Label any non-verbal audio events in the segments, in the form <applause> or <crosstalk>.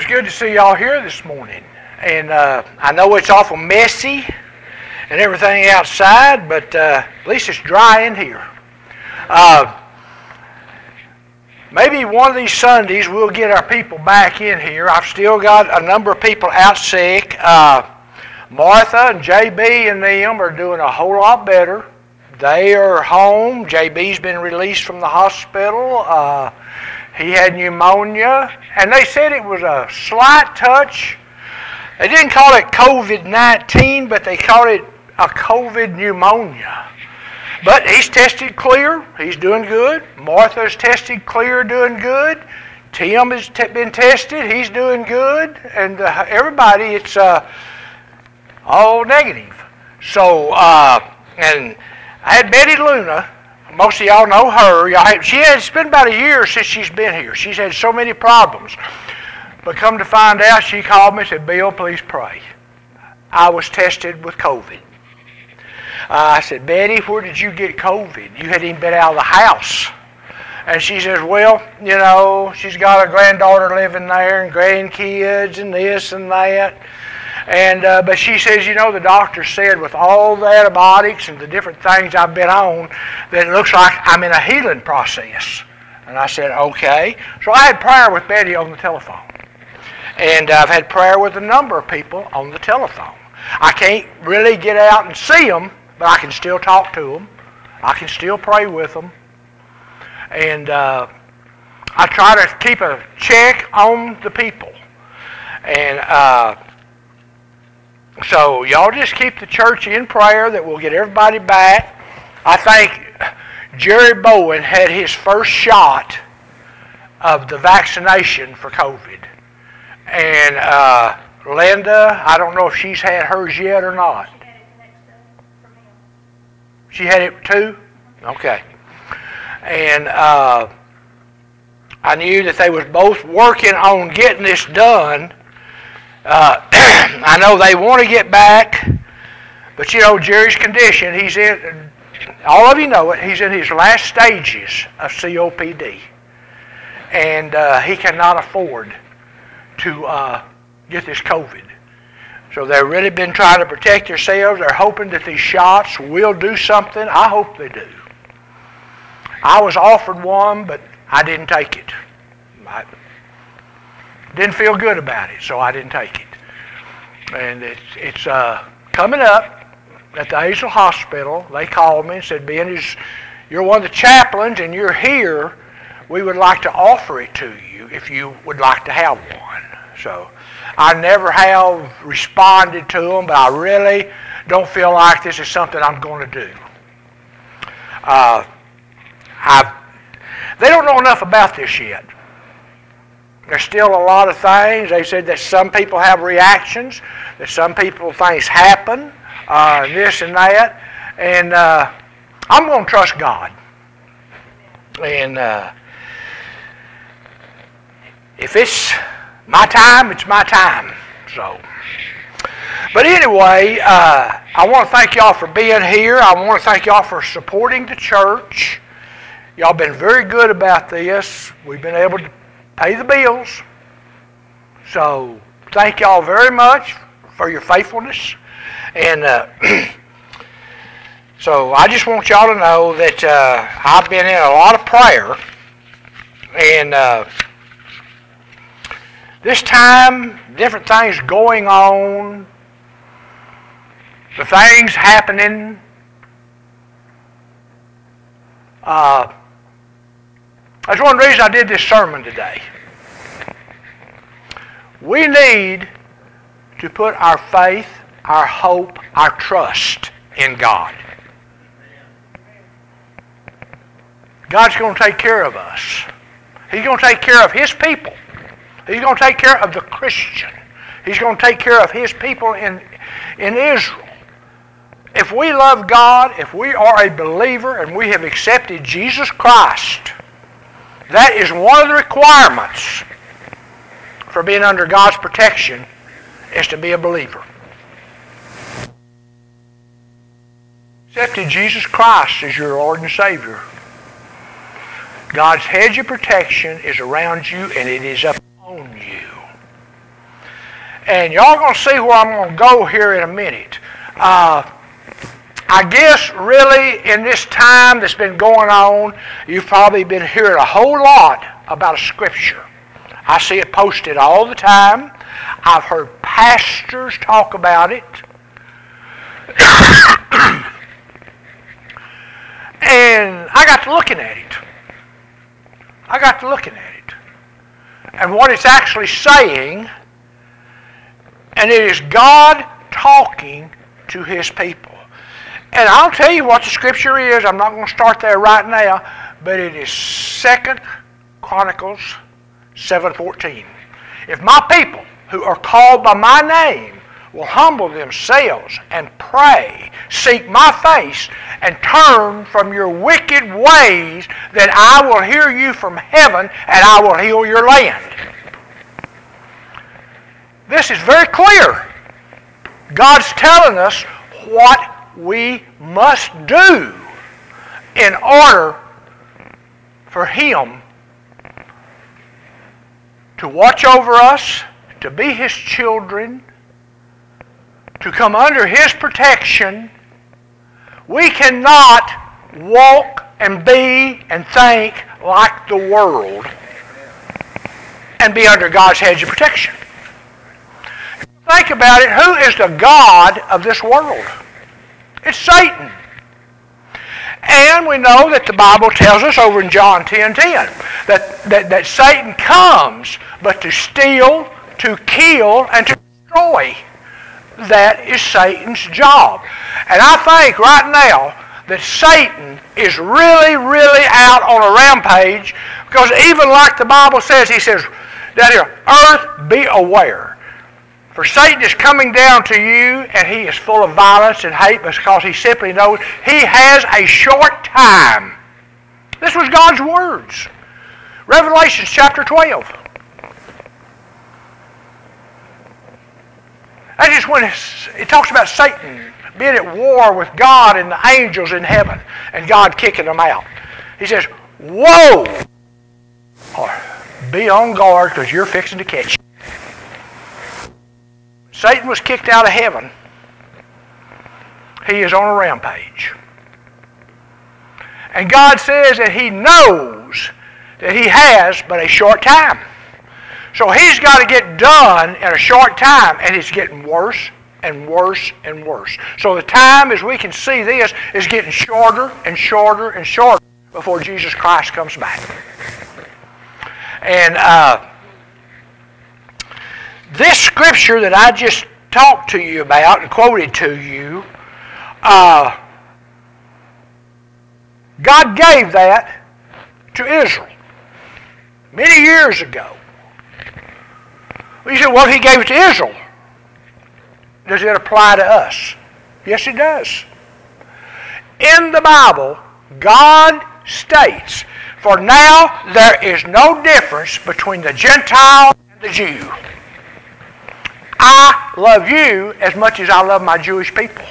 It was good to see y'all here this morning. And uh, I know it's awful messy and everything outside, but uh, at least it's dry in here. Uh, maybe one of these Sundays we'll get our people back in here. I've still got a number of people out sick. Uh, Martha and JB and them are doing a whole lot better. They are home. JB's been released from the hospital. He had pneumonia, and they said it was a slight touch. They didn't call it COVID 19, but they called it a COVID pneumonia. But he's tested clear. He's doing good. Martha's tested clear, doing good. Tim has t- been tested. He's doing good. And uh, everybody, it's uh, all negative. So, uh, and I had Betty Luna most of y'all know her. Y'all, she has, it's been about a year since she's been here. She's had so many problems. But come to find out, she called me and said, Bill, please pray. I was tested with COVID. Uh, I said, Betty, where did you get COVID? You hadn't even been out of the house. And she says, well, you know, she's got a granddaughter living there and grandkids and this and that. And uh, but she says, you know, the doctor said with all the antibiotics and the different things I've been on, that it looks like I'm in a healing process. And I said, okay. So I had prayer with Betty on the telephone, and I've had prayer with a number of people on the telephone. I can't really get out and see them, but I can still talk to them. I can still pray with them, and uh, I try to keep a check on the people. And uh, so y'all just keep the church in prayer that we'll get everybody back. I think Jerry Bowen had his first shot of the vaccination for COVID. And uh, Linda, I don't know if she's had hers yet or not. She had it too? Okay. And uh, I knew that they was both working on getting this done uh, <clears throat> I know they want to get back, but you know Jerry's condition. He's in. All of you know it. He's in his last stages of COPD, and uh, he cannot afford to uh, get this COVID. So they've really been trying to protect themselves. They're hoping that these shots will do something. I hope they do. I was offered one, but I didn't take it. I, didn't feel good about it, so I didn't take it. And it's, it's uh, coming up at the Azle Hospital. They called me and said, Ben, is, you're one of the chaplains and you're here. We would like to offer it to you if you would like to have one. So I never have responded to them, but I really don't feel like this is something I'm going to do. Uh, I've, they don't know enough about this yet. There's still a lot of things. They said that some people have reactions, that some people things happen, uh, this and that. And uh, I'm going to trust God. And uh, if it's my time, it's my time. So. But anyway, uh, I want to thank y'all for being here. I want to thank y'all for supporting the church. Y'all been very good about this. We've been able to pay the bills. So thank y'all very much for your faithfulness. And uh, <clears throat> so I just want y'all to know that uh, I've been in a lot of prayer. And uh, this time, different things going on, the things happening. Uh, that's one reason I did this sermon today. We need to put our faith, our hope, our trust in God. God's going to take care of us. He's going to take care of His people. He's going to take care of the Christian. He's going to take care of His people in, in Israel. If we love God, if we are a believer and we have accepted Jesus Christ, that is one of the requirements for being under God's protection is to be a believer. Accepted Jesus Christ as your Lord and Savior. God's hedge of protection is around you and it is upon you. And y'all going to see where I'm going to go here in a minute. Uh, I guess really in this time that's been going on, you've probably been hearing a whole lot about a scripture. I see it posted all the time. I've heard pastors talk about it. <coughs> and I got to looking at it. I got to looking at it. And what it's actually saying, and it is God talking to his people. And I'll tell you what the scripture is. I'm not going to start there right now, but it is Second Chronicles 7:14. If my people who are called by my name will humble themselves and pray, seek my face, and turn from your wicked ways, then I will hear you from heaven and I will heal your land. This is very clear. God's telling us what we must do in order for Him to watch over us, to be His children, to come under His protection, we cannot walk and be and think like the world and be under God's hedge of protection. Think about it. Who is the God of this world? It's Satan. And we know that the Bible tells us over in John 10 10 that, that, that Satan comes but to steal, to kill, and to destroy. That is Satan's job. And I think right now that Satan is really, really out on a rampage because even like the Bible says, he says, down here, earth be aware. For Satan is coming down to you and he is full of violence and hate because he simply knows he has a short time. This was God's words. Revelation chapter 12. That is when it talks about Satan being at war with God and the angels in heaven and God kicking them out. He says, Whoa! Or be on guard because you're fixing to catch Satan was kicked out of heaven. He is on a rampage. And God says that He knows that He has but a short time. So He's got to get done in a short time, and it's getting worse and worse and worse. So the time, as we can see this, is getting shorter and shorter and shorter before Jesus Christ comes back. And uh, this scripture that I just talked to you about and quoted to you, uh, God gave that to Israel many years ago. You said, well, He gave it to Israel. Does it apply to us? Yes, it does. In the Bible, God states, For now there is no difference between the Gentile and the Jew. I love you as much as I love my Jewish people.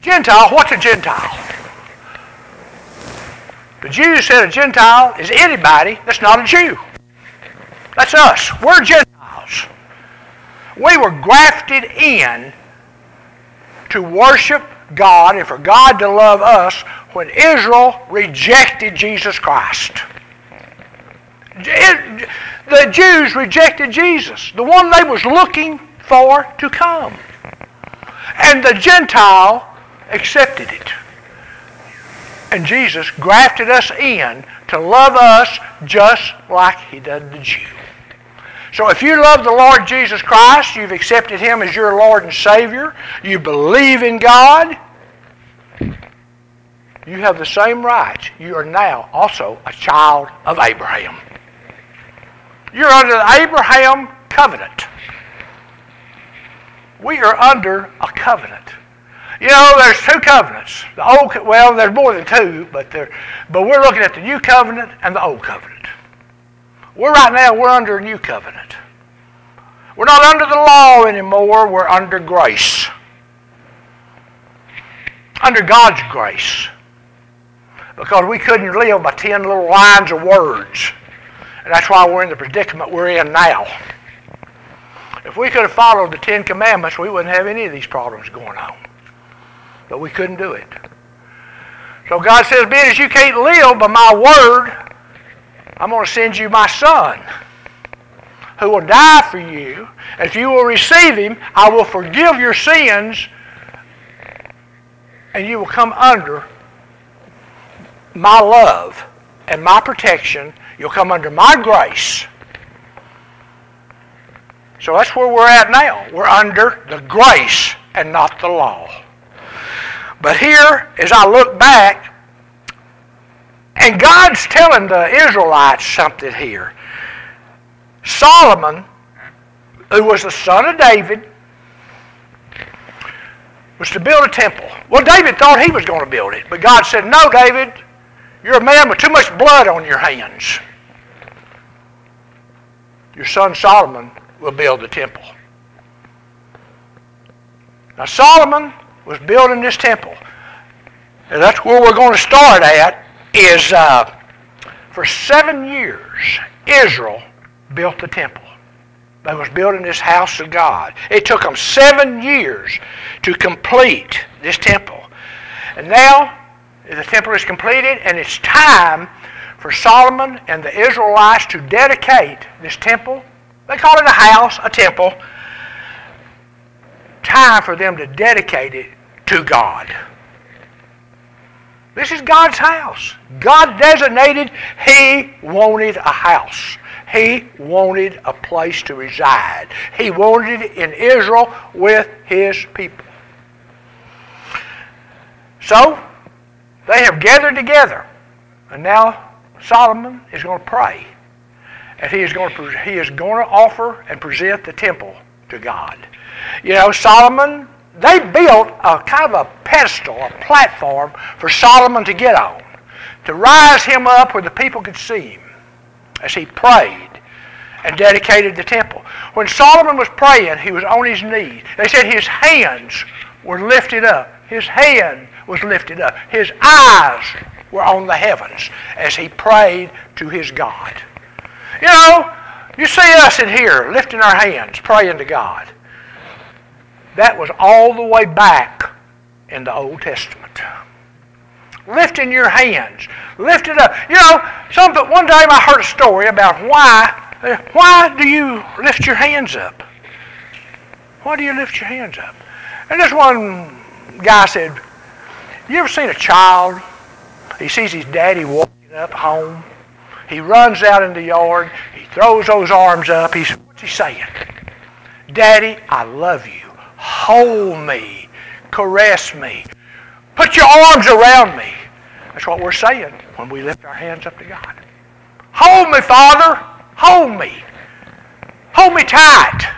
Gentile, what's a Gentile? The Jews said a Gentile is anybody that's not a Jew. That's us. We're Gentiles. We were grafted in to worship God and for God to love us when Israel rejected Jesus Christ. It, the Jews rejected Jesus, the one they was looking for to come. And the Gentile accepted it. And Jesus grafted us in to love us just like he did the Jew. So if you love the Lord Jesus Christ, you've accepted him as your Lord and Savior, you believe in God, you have the same rights. You are now also a child of Abraham. You're under the Abraham covenant. We are under a covenant. You know, there's two covenants. The old, well, there's more than two, but there, but we're looking at the new covenant and the old covenant. We're right now we're under a new covenant. We're not under the law anymore. We're under grace. Under God's grace. Because we couldn't live by ten little lines of words. And that's why we're in the predicament we're in now. If we could have followed the Ten Commandments, we wouldn't have any of these problems going on. But we couldn't do it. So God says, being as you can't live by my word, I'm going to send you my son who will die for you. If you will receive him, I will forgive your sins and you will come under my love and my protection. You'll come under my grace. So that's where we're at now. We're under the grace and not the law. But here, as I look back, and God's telling the Israelites something here. Solomon, who was the son of David, was to build a temple. Well, David thought he was going to build it, but God said, No, David, you're a man with too much blood on your hands. Your son Solomon will build the temple. Now, Solomon was building this temple. And that's where we're going to start at, is uh, for seven years, Israel built the temple. They was building this house of God. It took them seven years to complete this temple. And now the temple is completed and it's time for Solomon and the Israelites to dedicate this temple. They call it a house, a temple. Time for them to dedicate it to God. This is God's house. God designated He wanted a house. He wanted a place to reside. He wanted it in Israel with His people. So, they have gathered together. And now Solomon is going to pray. And he is going to, he is going to offer and present the temple to God. You know, Solomon, they built a kind of a pedestal, a platform for Solomon to get on, to rise him up where the people could see him as he prayed and dedicated the temple. When Solomon was praying, he was on his knees. They said his hands were lifted up. His hand was lifted up. His eyes were on the heavens as he prayed to his God. You know, you see us in here lifting our hands, praying to God. That was all the way back in the Old Testament. Lifting your hands. Lift it up. You know, some, one time I heard a story about why, why do you lift your hands up? Why do you lift your hands up? And this one guy said, you ever seen a child? He sees his daddy walking up home. He runs out in the yard. He throws those arms up. He's, what's he saying? Daddy, I love you. Hold me. Caress me. Put your arms around me. That's what we're saying when we lift our hands up to God. Hold me, Father. Hold me. Hold me tight.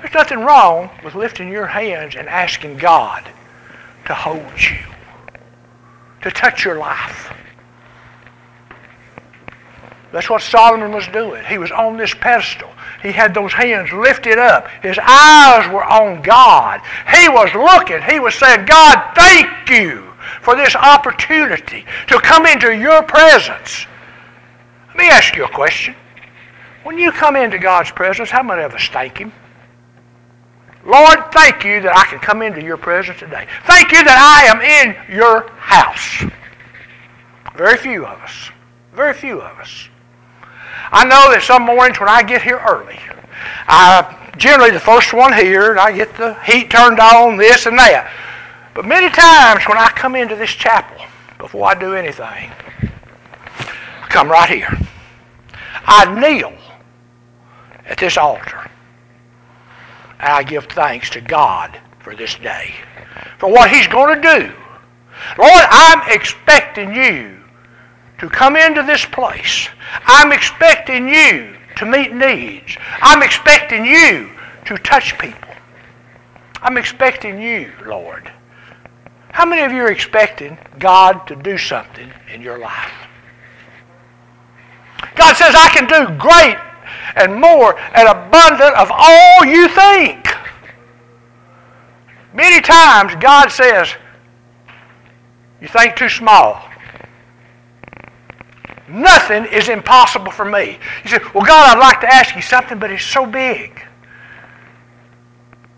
There's nothing wrong with lifting your hands and asking God to hold you, to touch your life. That's what Solomon was doing. He was on this pedestal. He had those hands lifted up. His eyes were on God. He was looking. He was saying, God, thank you for this opportunity to come into your presence. Let me ask you a question. When you come into God's presence, how many of us thank Him? Lord, thank you that I can come into your presence today. Thank you that I am in your house. Very few of us. Very few of us. I know that some mornings when I get here early, I generally the first one here, and I get the heat turned on, this and that. But many times when I come into this chapel, before I do anything, I come right here. I kneel at this altar. I give thanks to God for this day, for what He's going to do. Lord, I'm expecting you to come into this place. I'm expecting you to meet needs. I'm expecting you to touch people. I'm expecting you, Lord. How many of you are expecting God to do something in your life? God says, I can do great and more and abundant of all you think. Many times God says, you think too small. Nothing is impossible for me. You say, Well, God, I'd like to ask you something, but it's so big.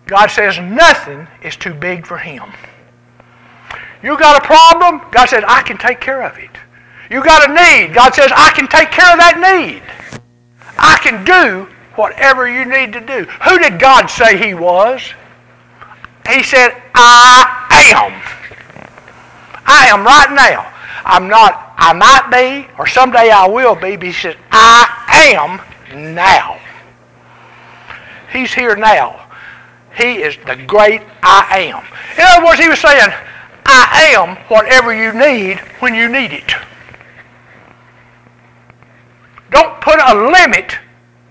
God says nothing is too big for Him. You got a problem? God says, I can take care of it. You got a need? God says, I can take care of that need. I can do whatever you need to do. Who did God say He was? He said, I am. I am right now. I'm not, I might be, or someday I will be, but he says, I am now. He's here now. He is the great I am. In other words, he was saying, I am whatever you need when you need it. Don't put a limit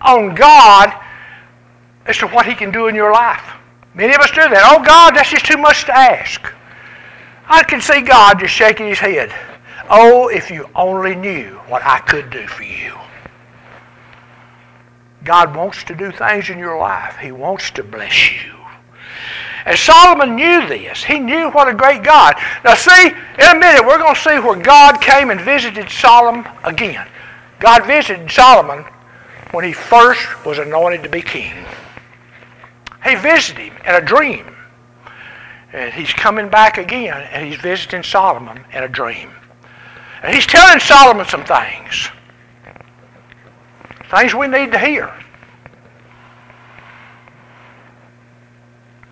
on God as to what he can do in your life. Many of us do that. Oh, God, that's just too much to ask. I can see God just shaking his head. Oh, if you only knew what I could do for you. God wants to do things in your life. He wants to bless you. And Solomon knew this. He knew what a great God. Now, see, in a minute, we're going to see where God came and visited Solomon again. God visited Solomon when he first was anointed to be king. He visited him in a dream. And he's coming back again, and he's visiting Solomon in a dream. And he's telling Solomon some things. Things we need to hear.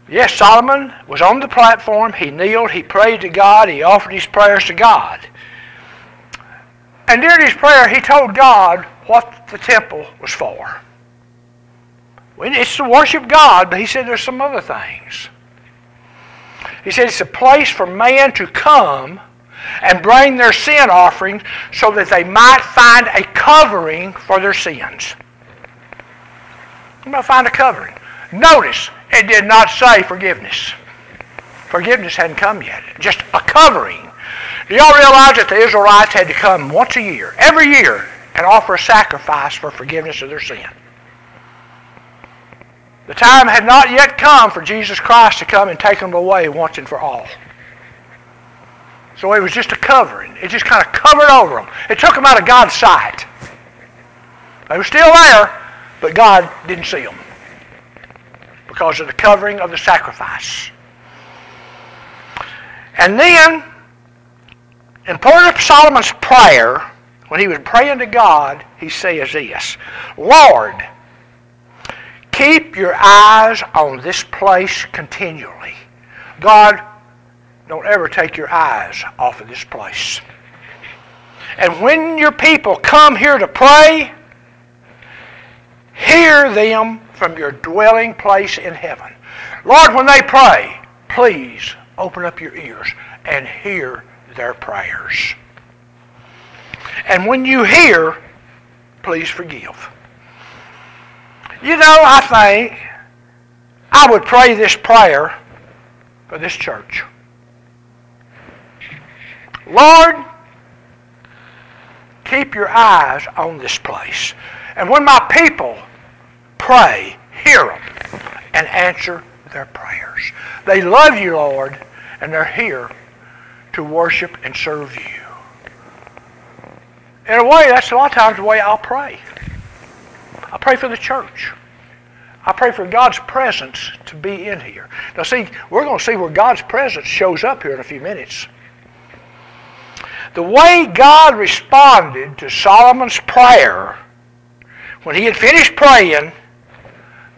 Yes, Solomon was on the platform. He kneeled. He prayed to God. He offered his prayers to God. And during his prayer, he told God what the temple was for. It's to worship God, but he said there's some other things. He said it's a place for man to come and bring their sin offerings so that they might find a covering for their sins. I'm going to find a covering. Notice, it did not say forgiveness. Forgiveness hadn't come yet. Just a covering. Do y'all realize that the Israelites had to come once a year, every year, and offer a sacrifice for forgiveness of their sin? The time had not yet come for Jesus Christ to come and take them away once and for all. So it was just a covering. It just kind of covered over them. It took them out of God's sight. They were still there, but God didn't see them because of the covering of the sacrifice. And then, in part of Solomon's prayer, when he was praying to God, he says this Lord, Keep your eyes on this place continually. God, don't ever take your eyes off of this place. And when your people come here to pray, hear them from your dwelling place in heaven. Lord, when they pray, please open up your ears and hear their prayers. And when you hear, please forgive. You know, I think I would pray this prayer for this church. Lord, keep your eyes on this place. And when my people pray, hear them and answer their prayers. They love you, Lord, and they're here to worship and serve you. In a way, that's a lot of times the way I'll pray. I pray for the church. I pray for God's presence to be in here. Now, see, we're going to see where God's presence shows up here in a few minutes. The way God responded to Solomon's prayer, when he had finished praying,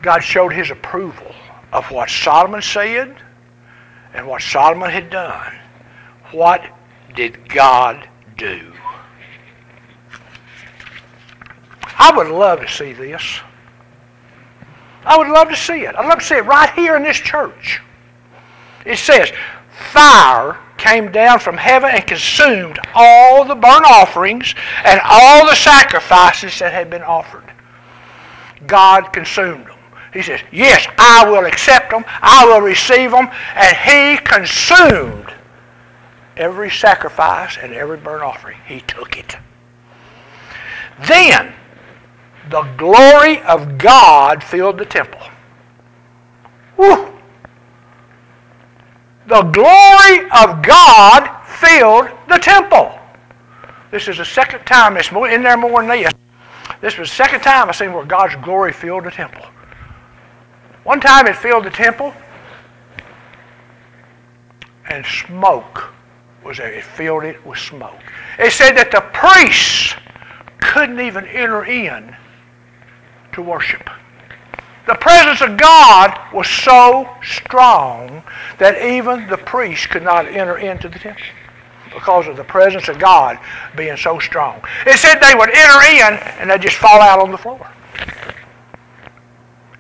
God showed his approval of what Solomon said and what Solomon had done. What did God do? I would love to see this. I would love to see it. I'd love to see it right here in this church. It says, Fire came down from heaven and consumed all the burnt offerings and all the sacrifices that had been offered. God consumed them. He says, Yes, I will accept them, I will receive them, and He consumed every sacrifice and every burnt offering. He took it. Then the glory of God filled the temple. Woo! The glory of God filled the temple. This is the second time, more, in there more than this. This was the second time I seen where God's glory filled the temple. One time it filled the temple, and smoke was there. It filled it with smoke. It said that the priests couldn't even enter in to worship. The presence of God was so strong that even the priests could not enter into the temple because of the presence of God being so strong. It said they would enter in and they'd just fall out on the floor.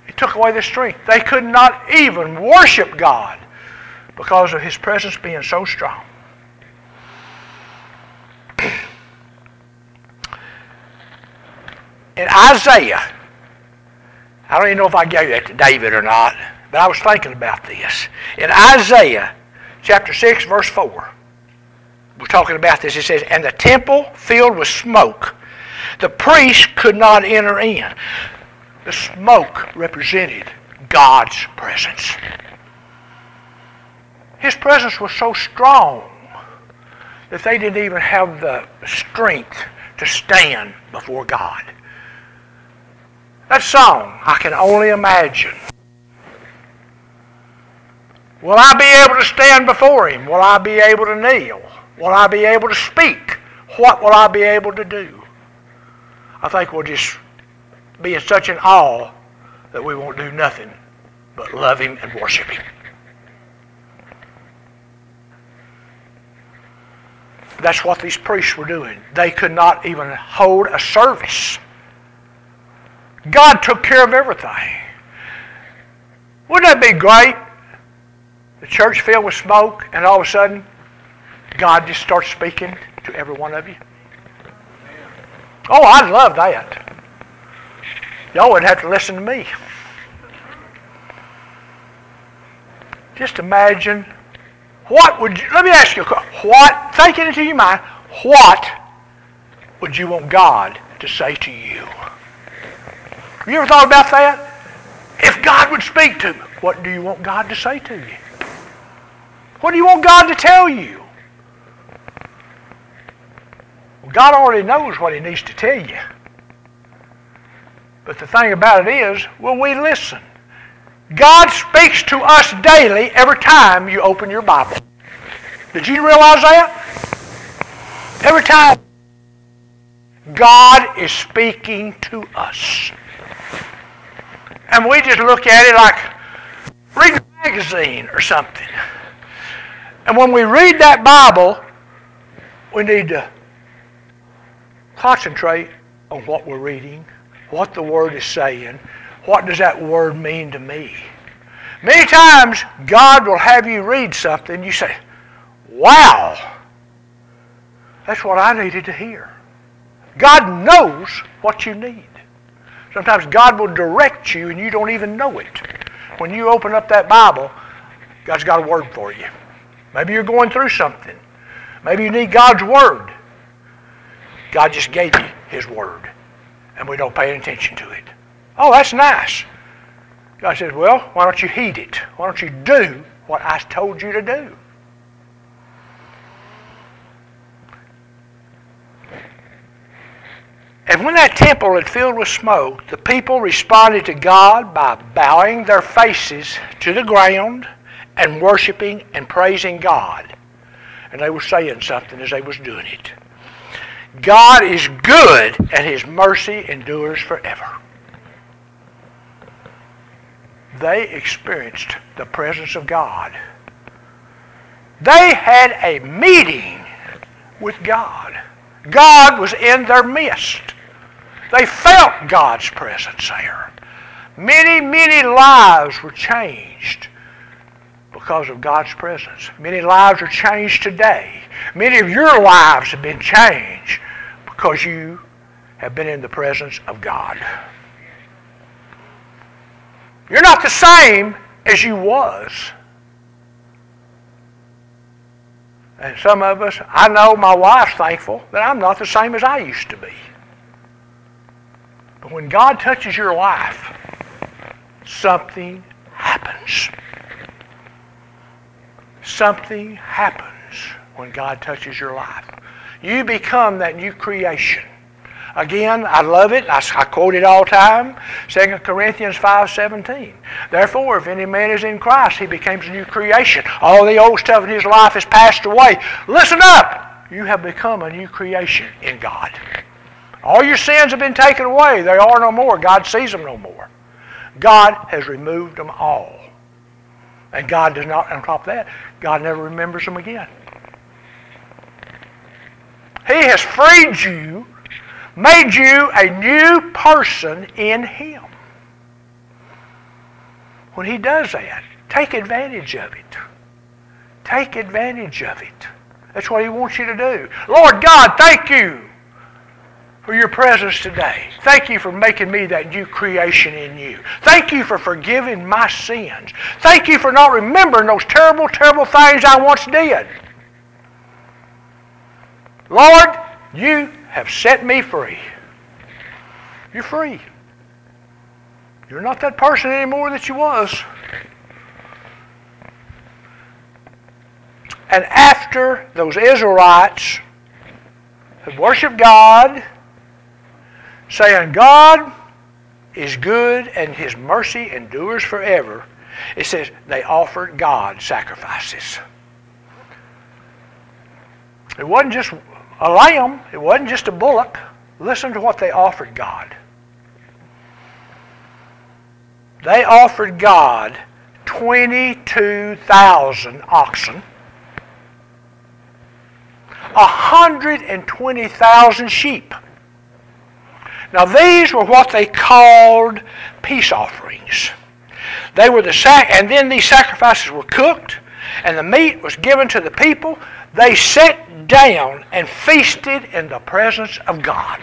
It took away their strength. They could not even worship God because of His presence being so strong. In Isaiah, I don't even know if I gave that to David or not, but I was thinking about this. In Isaiah chapter 6, verse 4, we're talking about this. It says, And the temple filled with smoke. The priest could not enter in. The smoke represented God's presence. His presence was so strong that they didn't even have the strength to stand before God. That song, I can only imagine. Will I be able to stand before him? Will I be able to kneel? Will I be able to speak? What will I be able to do? I think we'll just be in such an awe that we won't do nothing but love him and worship him. That's what these priests were doing. They could not even hold a service. God took care of everything. Wouldn't that be great? The church filled with smoke, and all of a sudden, God just starts speaking to every one of you. Oh, I'd love that. Y'all wouldn't have to listen to me. Just imagine what would you, let me ask you a question. What, think it into your mind, what would you want God to say to you? Have you ever thought about that? If God would speak to me, what do you want God to say to you? What do you want God to tell you? Well, God already knows what He needs to tell you. But the thing about it is, will we listen? God speaks to us daily every time you open your Bible. Did you realize that? Every time God is speaking to us. And we just look at it like reading a magazine or something. And when we read that Bible, we need to concentrate on what we're reading, what the Word is saying, what does that word mean to me? Many times, God will have you read something, you say, wow, that's what I needed to hear. God knows what you need. Sometimes God will direct you and you don't even know it. When you open up that Bible, God's got a word for you. Maybe you're going through something. Maybe you need God's word. God just gave you His word, and we don't pay attention to it. Oh, that's nice. God says, well, why don't you heed it? Why don't you do what I told you to do? And when that temple had filled with smoke, the people responded to God by bowing their faces to the ground and worshiping and praising God. And they were saying something as they was doing it. God is good and his mercy endures forever they experienced the presence of God. They had a meeting with God. God was in their midst. They felt God's presence there. Many, many lives were changed because of God's presence. Many lives are changed today. Many of your lives have been changed because you have been in the presence of God. You're not the same as you was. And some of us, I know my wife's thankful that I'm not the same as I used to be. But when God touches your life, something happens. Something happens when God touches your life. you become that new creation. Again, I love it. I, I quote it all the time. 2 Corinthians 5.17. Therefore, if any man is in Christ, he becomes a new creation. All the old stuff in his life has passed away. Listen up! You have become a new creation in God. All your sins have been taken away. They are no more. God sees them no more. God has removed them all. And God does not, on top of that, God never remembers them again. He has freed you made you a new person in Him. When He does that, take advantage of it. Take advantage of it. That's what He wants you to do. Lord God, thank you for your presence today. Thank you for making me that new creation in you. Thank you for forgiving my sins. Thank you for not remembering those terrible, terrible things I once did. Lord, you have set me free. You're free. You're not that person anymore that you was. And after those Israelites had worshiped God, saying, God is good and his mercy endures forever, it says they offered God sacrifices. It wasn't just a lamb. It wasn't just a bullock. Listen to what they offered God. They offered God 22,000 oxen, 120,000 sheep. Now these were what they called peace offerings. They were the sac, and then these sacrifices were cooked, and the meat was given to the people. They sat down and feasted in the presence of God.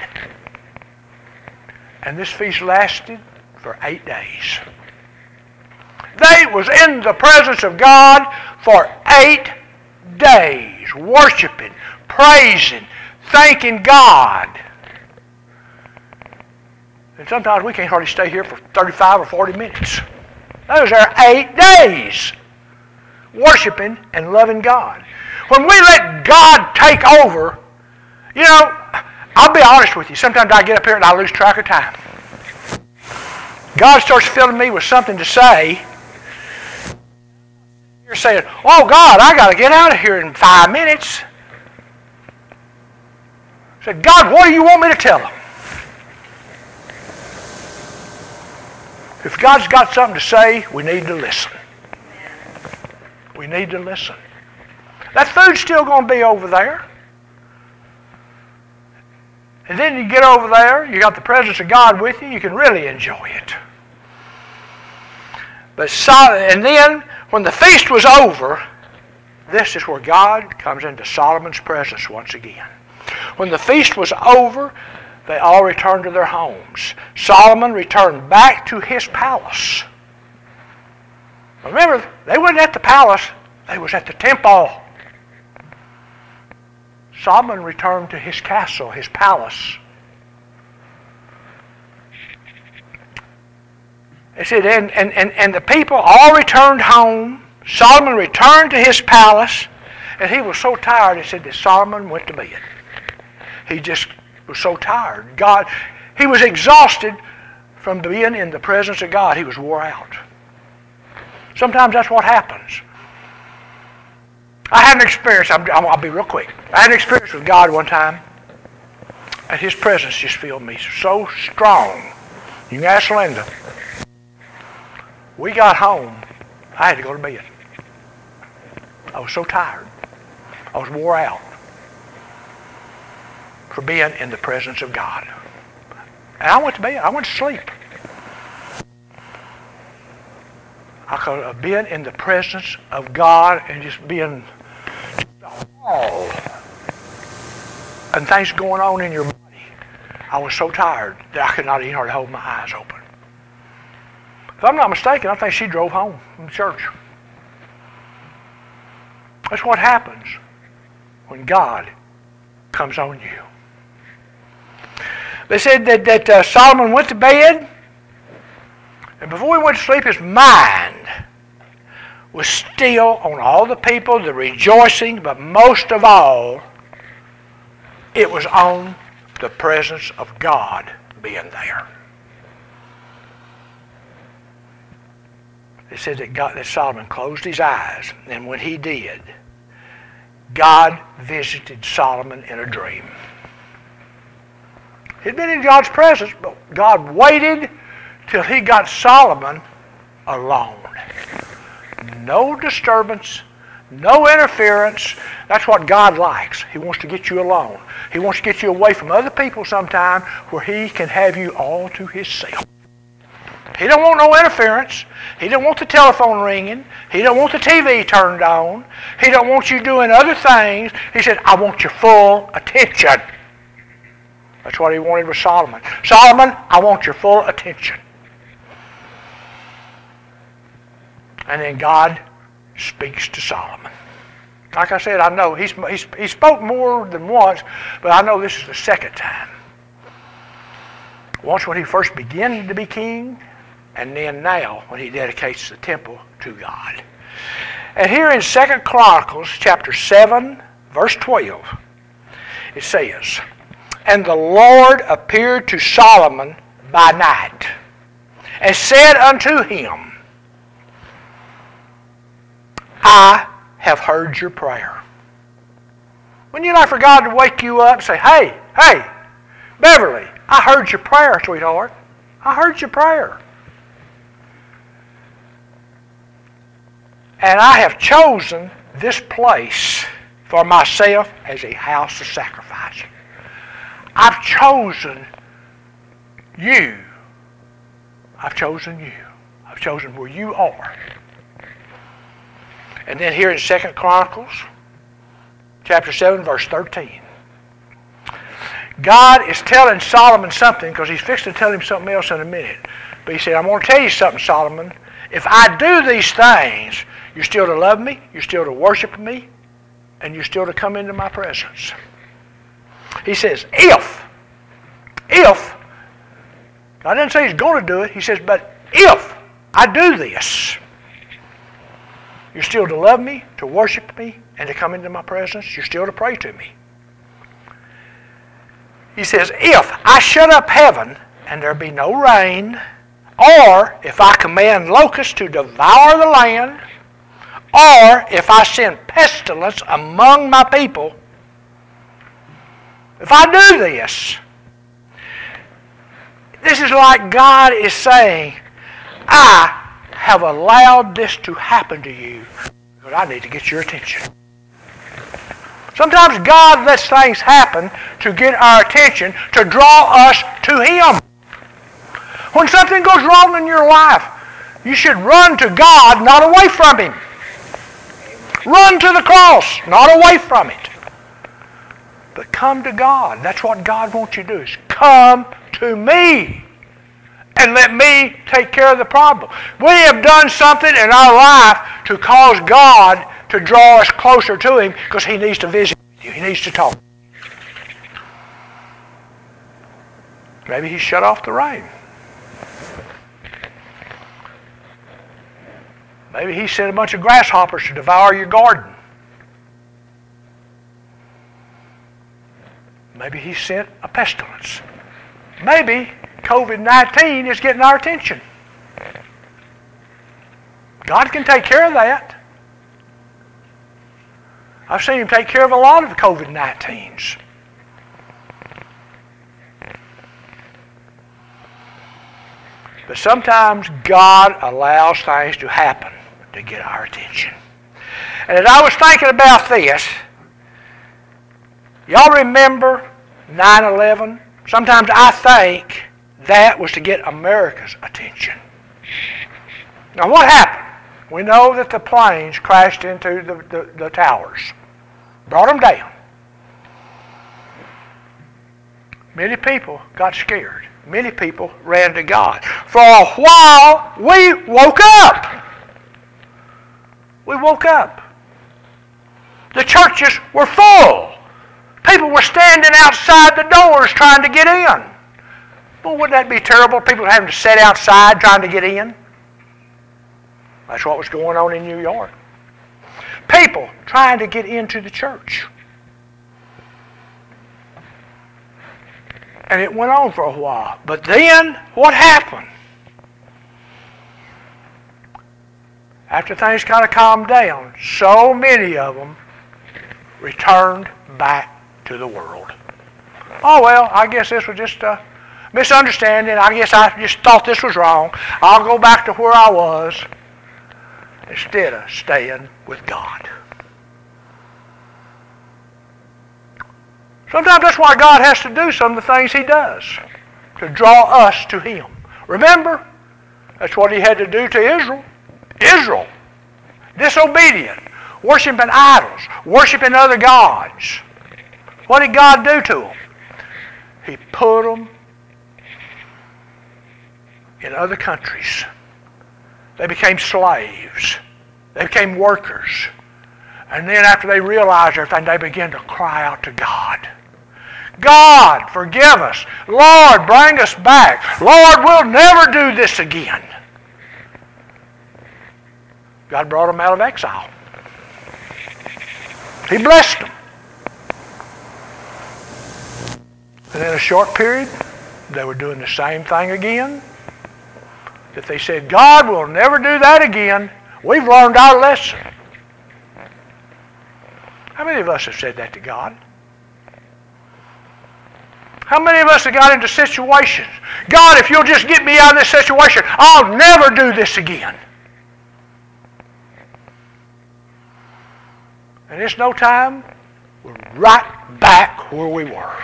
And this feast lasted for eight days. They was in the presence of God for eight days, worshiping, praising, thanking God. And sometimes we can't hardly stay here for 35 or 40 minutes. Those are eight days worshiping and loving God. When we let God take over, you know, I'll be honest with you. Sometimes I get up here and I lose track of time. God starts filling me with something to say. You're saying, oh, God, I got to get out of here in five minutes. I said, God, what do you want me to tell them? If God's got something to say, we need to listen. We need to listen. That food's still going to be over there. And then you get over there, you got the presence of God with you, you can really enjoy it. But and then when the feast was over, this is where God comes into Solomon's presence once again. When the feast was over, they all returned to their homes. Solomon returned back to his palace. Remember, they weren't at the palace, they was at the temple. Solomon returned to his castle, his palace. It said, and, and, and, and the people all returned home. Solomon returned to his palace, and he was so tired, it said that Solomon went to bed. He just was so tired. God, he was exhausted from being in the presence of God. He was wore out. Sometimes that's what happens. I had an experience, i will be real quick. I had an experience with God one time, and His presence just filled me so strong. You can ask Linda. We got home, I had to go to bed. I was so tired. I was wore out for being in the presence of God. And I went to bed. I went to sleep. I could have been in the presence of God and just being all and things going on in your body. I was so tired that I could not even hardly hold my eyes open. If I'm not mistaken, I think she drove home from church. That's what happens when God comes on you. They said that, that uh, Solomon went to bed, and before he went to sleep, his mind was still on all the people, the rejoicing, but most of all, It was on the presence of God being there. It says that, God, that Solomon closed his eyes, and when he did, God visited Solomon in a dream. He'd been in God's presence, but God waited till he got Solomon alone. No disturbance, no interference. That's what God likes. He wants to get you alone. He wants to get you away from other people sometime where he can have you all to himself. He don't want no interference. He don't want the telephone ringing. He don't want the TV turned on. He don't want you doing other things. He said, I want your full attention. That's what he wanted with Solomon. Solomon, I want your full attention. And then God speaks to Solomon. Like I said, I know he's, he's, he spoke more than once, but I know this is the second time. Once when he first began to be king, and then now when he dedicates the temple to God. And here in Second Chronicles chapter 7, verse 12, it says, And the Lord appeared to Solomon by night, and said unto him, I have heard your prayer. Wouldn't you like for God to wake you up and say, Hey, hey, Beverly, I heard your prayer, sweetheart. I heard your prayer. And I have chosen this place for myself as a house of sacrifice. I've chosen you. I've chosen you. I've chosen where you are. And then here in Second Chronicles, chapter 7, verse 13. God is telling Solomon something because he's fixing to tell him something else in a minute. But he said, I'm going to tell you something, Solomon. If I do these things, you're still to love me, you're still to worship me, and you're still to come into my presence. He says, if, if, I didn't say he's going to do it. He says, but if I do this, you're still to love me, to worship me, and to come into my presence. You're still to pray to me. He says, If I shut up heaven and there be no rain, or if I command locusts to devour the land, or if I send pestilence among my people, if I do this, this is like God is saying, I have allowed this to happen to you because I need to get your attention. Sometimes God lets things happen to get our attention, to draw us to Him. When something goes wrong in your life, you should run to God, not away from Him. Run to the cross, not away from it. But come to God. That's what God wants you to do is come to me and let me take care of the problem. We have done something in our life to cause God to draw us closer to Him because He needs to visit you. He needs to talk. Maybe He shut off the rain. Maybe He sent a bunch of grasshoppers to devour your garden. Maybe He sent a pestilence. Maybe COVID 19 is getting our attention. God can take care of that. I've seen Him take care of a lot of COVID 19s. But sometimes God allows things to happen to get our attention. And as I was thinking about this, y'all remember 9 11? Sometimes I think that was to get America's attention. Now, what happened? We know that the planes crashed into the, the, the towers, brought them down. Many people got scared. Many people ran to God. For a while, we woke up. We woke up. The churches were full. People were standing outside the doors trying to get in. Well, wouldn't that be terrible? People having to sit outside trying to get in? That's what was going on in New York. People trying to get into the church. And it went on for a while. But then, what happened? After things kind of calmed down, so many of them returned back to the world. Oh, well, I guess this was just a misunderstanding. I guess I just thought this was wrong. I'll go back to where I was instead of staying with God. Sometimes that's why God has to do some of the things He does to draw us to Him. Remember, that's what He had to do to Israel. Israel, disobedient, worshiping idols, worshiping other gods. What did God do to them? He put them in other countries. They became slaves. They became workers. And then after they realized everything, they began to cry out to God. God, forgive us. Lord, bring us back. Lord, we'll never do this again. God brought them out of exile. He blessed them. And in a short period, they were doing the same thing again. That they said, God will never do that again. We've learned our lesson. How many of us have said that to God? How many of us have got into situations? God, if you'll just get me out of this situation, I'll never do this again. And it's no time, we're right back where we were.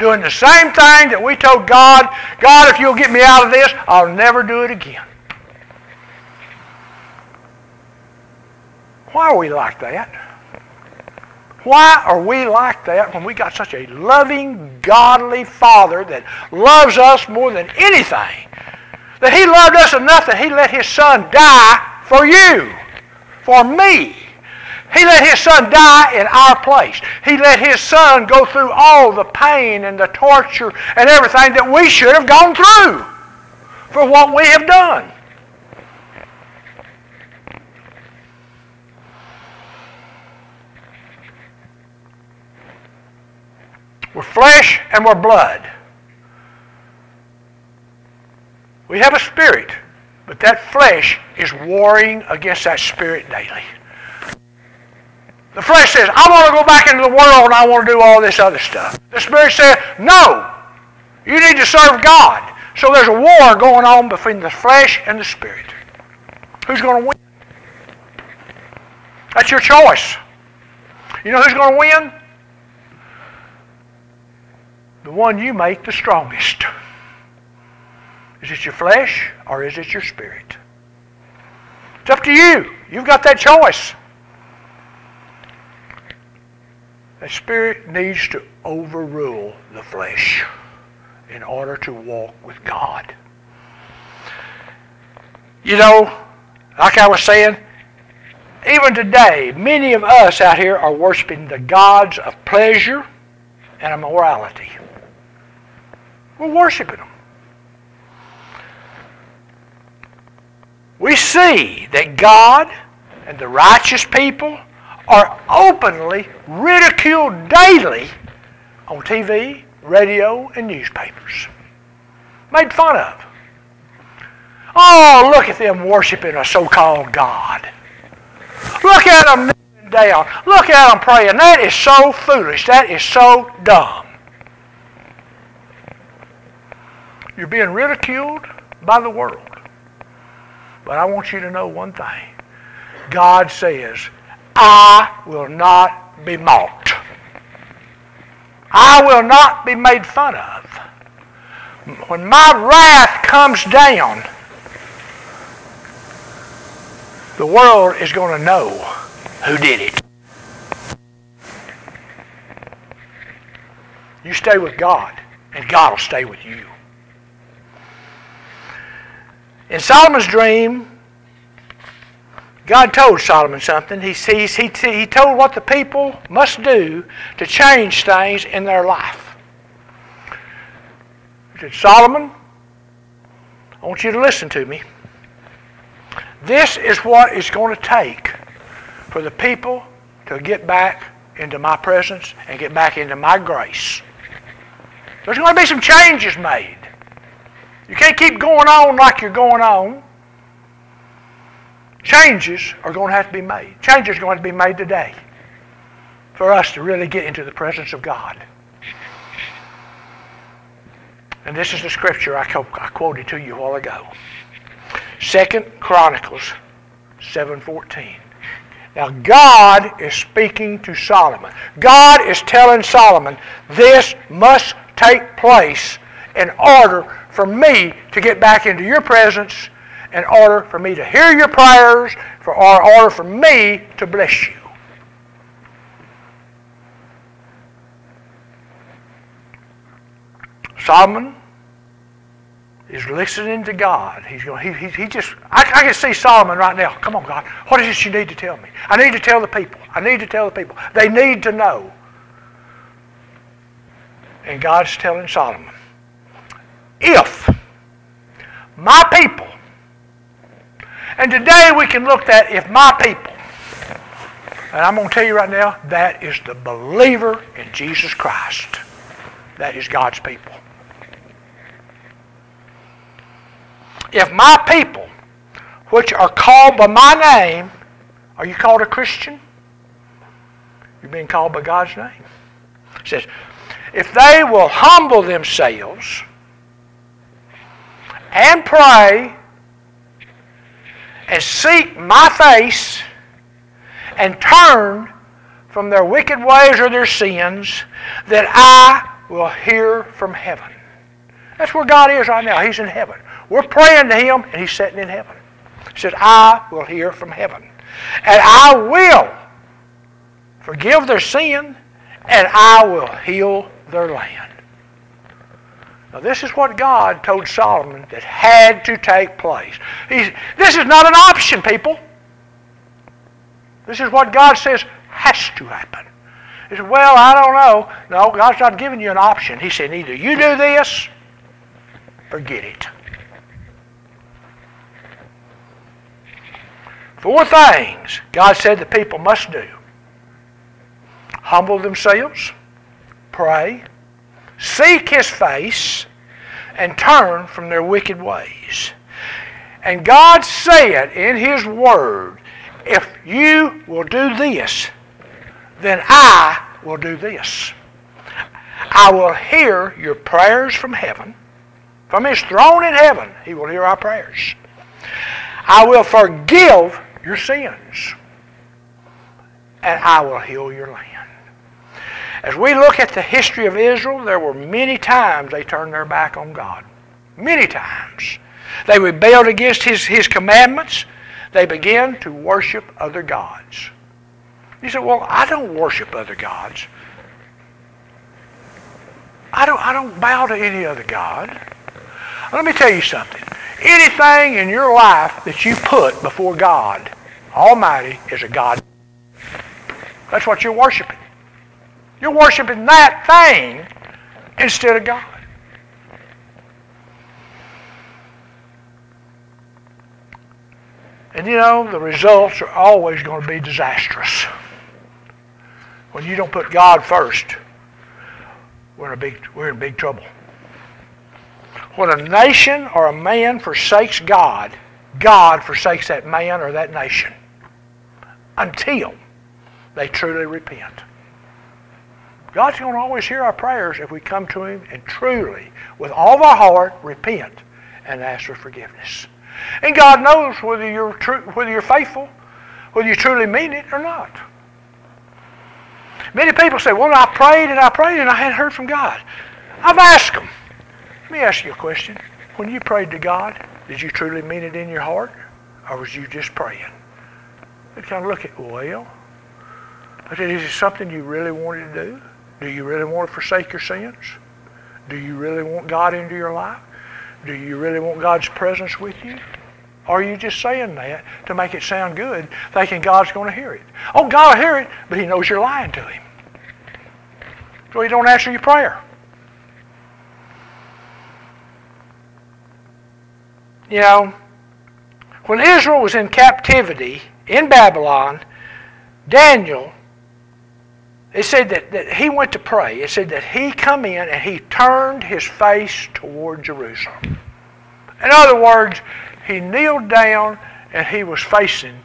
Doing the same thing that we told God, God, if you'll get me out of this, I'll never do it again. Why are we like that? Why are we like that when we got such a loving, godly Father that loves us more than anything? That He loved us enough that He let His Son die for you, for me. He let His Son die in our place. He let His Son go through all the pain and the torture and everything that we should have gone through for what we have done. We're flesh and we're blood. We have a spirit, but that flesh is warring against that spirit daily. The flesh says, I want to go back into the world and I want to do all this other stuff. The spirit says, no, you need to serve God. So there's a war going on between the flesh and the spirit. Who's going to win? That's your choice. You know who's going to win? the one you make the strongest. Is it your flesh or is it your spirit? It's up to you. You've got that choice. The spirit needs to overrule the flesh in order to walk with God. You know, like I was saying, even today, many of us out here are worshiping the gods of pleasure and immorality. We're worshiping them. We see that God and the righteous people are openly ridiculed daily on TV, radio, and newspapers. Made fun of. Oh, look at them worshiping a so-called God. Look at them kneeling down. Look at them praying. That is so foolish. That is so dumb. You're being ridiculed by the world. But I want you to know one thing. God says, I will not be mocked. I will not be made fun of. When my wrath comes down, the world is going to know who did it. You stay with God, and God will stay with you. In Solomon's dream, God told Solomon something. He, he, he, he told what the people must do to change things in their life. He said, Solomon, I want you to listen to me. This is what it's going to take for the people to get back into my presence and get back into my grace. There's going to be some changes made. You can't keep going on like you're going on. Changes are going to have to be made. Changes are going to be made today for us to really get into the presence of God. And this is the scripture I, quoted to you a while ago. Second Chronicles 7.14. Now God is speaking to Solomon. God is telling Solomon, this must take place in order for me to get back into your presence, in order for me to hear your prayers, for in order for me to bless you. Solomon is listening to God. He's going. He, he, he just. I, I, can see Solomon right now. Come on, God. What is it you need to tell me? I need to tell the people. I need to tell the people. They need to know. And God's telling Solomon, if my people, and today we can look at if my people, and I'm going to tell you right now, that is the believer in Jesus Christ. That is God's people. If my people, which are called by my name, are you called a Christian? You're being called by God's name. It says, if they will humble themselves and pray and seek my face and turn from their wicked ways or their sins, that I will hear from heaven. That's where God is right now. He's in heaven. We're praying to Him, and He's sitting in heaven. He said, I will hear from heaven. And I will forgive their sin, and I will heal their land. Now, this is what God told Solomon that had to take place. He's, this is not an option, people. This is what God says has to happen. He said, Well, I don't know. No, God's not giving you an option. He said, Either you do this, forget it. Four things God said the people must do humble themselves, pray, seek His face, and turn from their wicked ways. And God said in His Word, if you will do this, then I will do this. I will hear your prayers from heaven. From His throne in heaven, He will hear our prayers. I will forgive your sins, and I will heal your land. As we look at the history of Israel, there were many times they turned their back on God. Many times. They rebelled against His, his commandments. They began to worship other gods. You say, well, I don't worship other gods. I don't, I don't bow to any other God. Let me tell you something. Anything in your life that you put before God Almighty is a God. That's what you're worshiping. You're worshiping that thing instead of God. And you know, the results are always going to be disastrous. When you don't put God first, we're in big, we're in big trouble. When a nation or a man forsakes God, God forsakes that man or that nation until they truly repent. God's going to always hear our prayers if we come to Him and truly, with all of our heart, repent and ask for forgiveness. And God knows whether you're true, whether you're faithful, whether you truly mean it or not. Many people say, "Well, I prayed and I prayed and I hadn't heard from God." I've asked them. Let me ask you a question. When you prayed to God, did you truly mean it in your heart, or was you just praying? They kind of look at, well, I said, is it something you really wanted to do? Do you really want to forsake your sins? Do you really want God into your life? Do you really want God's presence with you? Or are you just saying that to make it sound good, thinking God's going to hear it? Oh, God will hear it, but He knows you're lying to Him. So He don't answer your prayer. You know, when Israel was in captivity in Babylon, Daniel it said that, that he went to pray. It said that he come in and he turned his face toward Jerusalem. In other words, he kneeled down and he was facing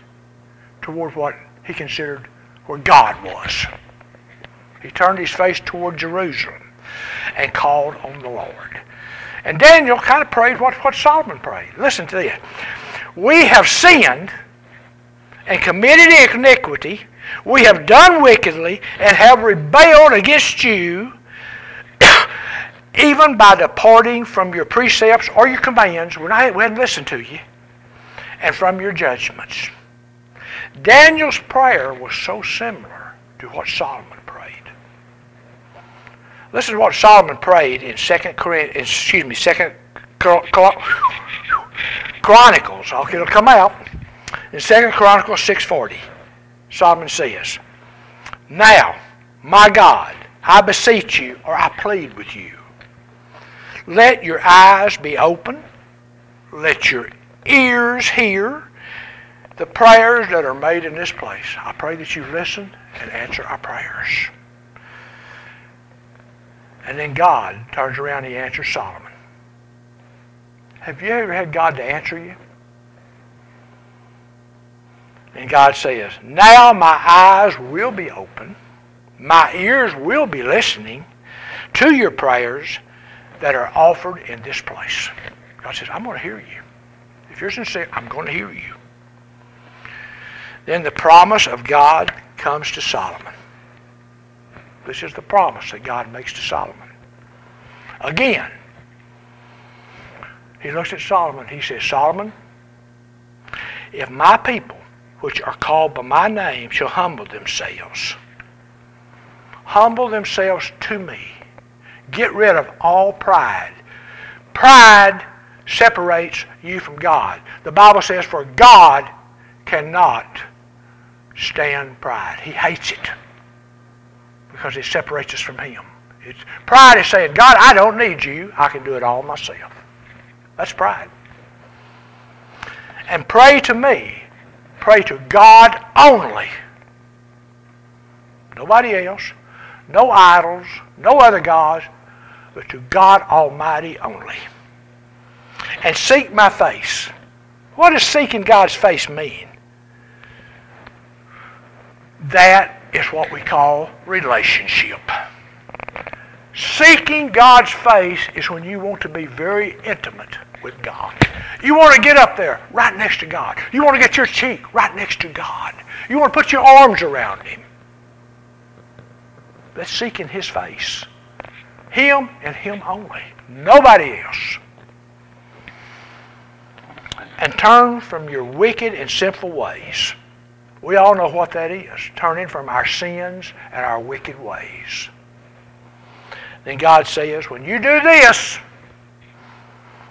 toward what he considered where God was. He turned his face toward Jerusalem and called on the Lord. And Daniel kind of prayed what, what Solomon prayed. Listen to this. We have sinned and committed iniquity. We have done wickedly and have rebelled against you, <coughs> even by departing from your precepts or your commands. We're not, we hadn't listened to you. And from your judgments. Daniel's prayer was so similar to what Solomon prayed. This is what Solomon prayed in Second excuse me, Second Chronicles. Okay, it'll come out in Second Chronicles six forty. Solomon says, "Now, my God, I beseech you, or I plead with you, let your eyes be open, let your ears hear." the prayers that are made in this place. I pray that you listen and answer our prayers. And then God turns around and he answers Solomon. Have you ever had God to answer you? And God says, Now my eyes will be open, my ears will be listening to your prayers that are offered in this place. God says, I'm going to hear you. If you're sincere, I'm going to hear you. Then the promise of God comes to Solomon. This is the promise that God makes to Solomon. Again, he looks at Solomon. He says, Solomon, if my people, which are called by my name, shall humble themselves, humble themselves to me, get rid of all pride. Pride separates you from God. The Bible says, for God cannot stand pride. He hates it because it separates us from Him. It's, pride is saying, God, I don't need you. I can do it all myself. That's pride. And pray to me. Pray to God only. Nobody else. No idols. No other gods. But to God Almighty only. And seek my face. What does seeking God's face mean? That is what we call relationship. Seeking God's face is when you want to be very intimate with God. You want to get up there right next to God. You want to get your cheek right next to God. You want to put your arms around Him. That's seeking His face. Him and Him only. Nobody else. And turn from your wicked and sinful ways. We all know what that is turning from our sins and our wicked ways. Then God says, When you do this,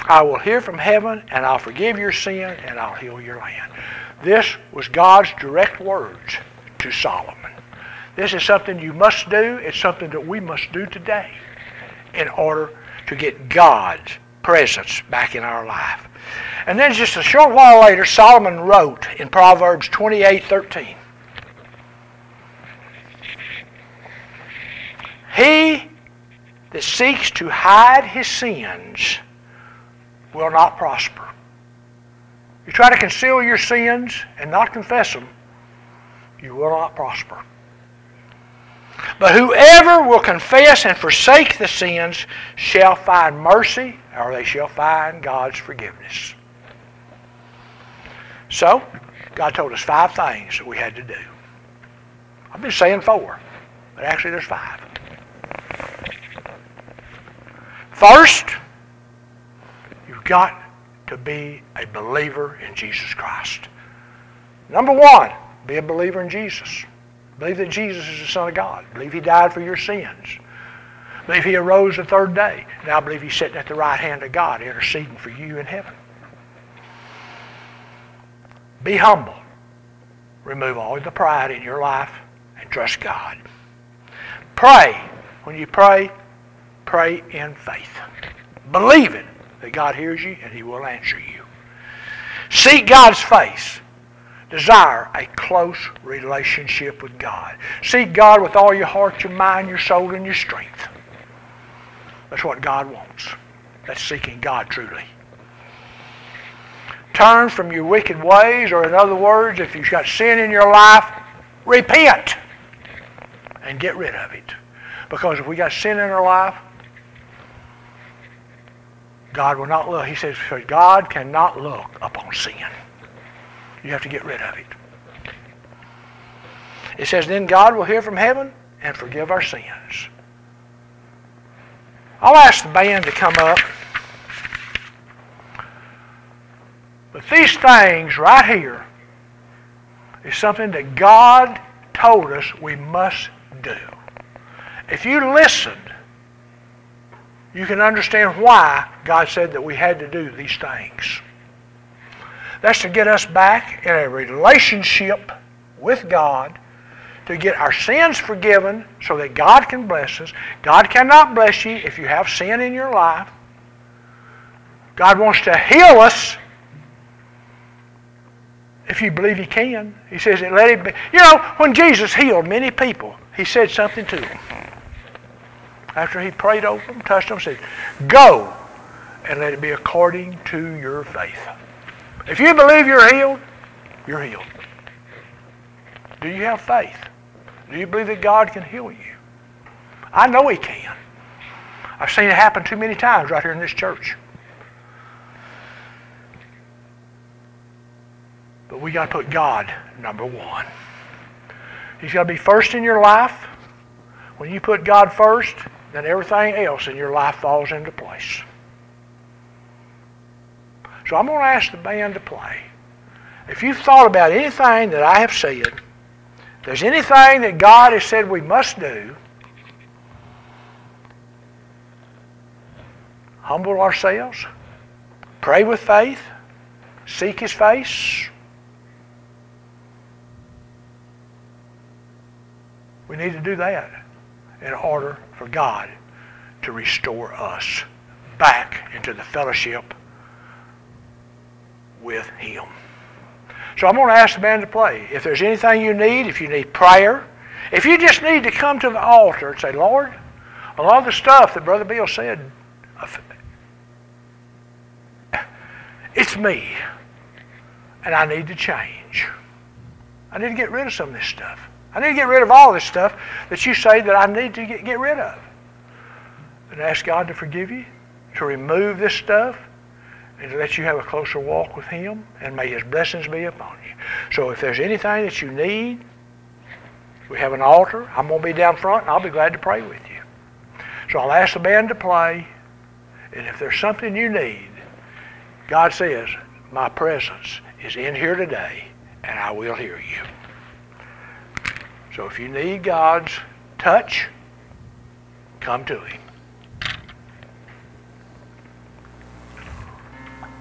I will hear from heaven and I'll forgive your sin and I'll heal your land. This was God's direct words to Solomon. This is something you must do. It's something that we must do today in order to get God's presence back in our life. And then just a short while later, Solomon wrote in Proverbs 28:13. He that seeks to hide his sins will not prosper. You try to conceal your sins and not confess them, you will not prosper. But whoever will confess and forsake the sins shall find mercy, or they shall find God's forgiveness. So, God told us five things that we had to do. I've been saying four, but actually there's five. First, got to be a believer in Jesus Christ. Number one, be a believer in Jesus. Believe that Jesus is the Son of God. Believe He died for your sins. Believe He arose the third day. Now believe He's sitting at the right hand of God interceding for you in heaven. Be humble. Remove all the pride in your life and trust God. Pray. When you pray, pray in faith. Believe it that God hears you and He will answer you. Seek God's face. desire a close relationship with God. Seek God with all your heart, your mind, your soul, and your strength. That's what God wants. That's seeking God truly. Turn from your wicked ways, or in other words, if you've got sin in your life, repent and get rid of it. Because if we got sin in our life, God will not look. He says, God cannot look upon sin. You have to get rid of it. It says, then God will hear from heaven and forgive our sins. I'll ask the band to come up. But these things right here is something that God told us we must do. If you listened, you can understand why God said that we had to do these things. That's to get us back in a relationship with God, to get our sins forgiven so that God can bless us. God cannot bless you if you have sin in your life. God wants to heal us if you believe He can. He says, let it be. You know, when Jesus healed many people, He said something to them. After He prayed over them, touched them, said, Go and let it be according to your faith. If you believe you're healed, you're healed. Do you have faith? Do you believe that God can heal you? I know He can. I've seen it happen too many times right here in this church. But we got to put God number one. He's got to be first in your life. When you put God first, then everything else in your life falls into place. So I'm going to ask the band to play. If you've thought about anything that I have said, there's anything that God has said we must do, humble ourselves, pray with faith, seek His face. We need to do that in order for God to restore us back into the fellowship with Him. So I'm going to ask the band to play. If there's anything you need, if you need prayer, if you just need to come to the altar and say, Lord, a lot of the stuff that Brother Bill said, it's me, and I need to change. I need to get rid of some of this stuff. I need to get rid of all this stuff that you say that I need to get, get rid of. And ask God to forgive you, to remove this stuff, and to let you have a closer walk with Him, and may His blessings be upon you. So if there's anything that you need, we have an altar. I'm going to be down front, and I'll be glad to pray with you. So I'll ask the band to play, and if there's something you need, God says, my presence is in here today, and I will hear you. So if you need God's touch, come to Him.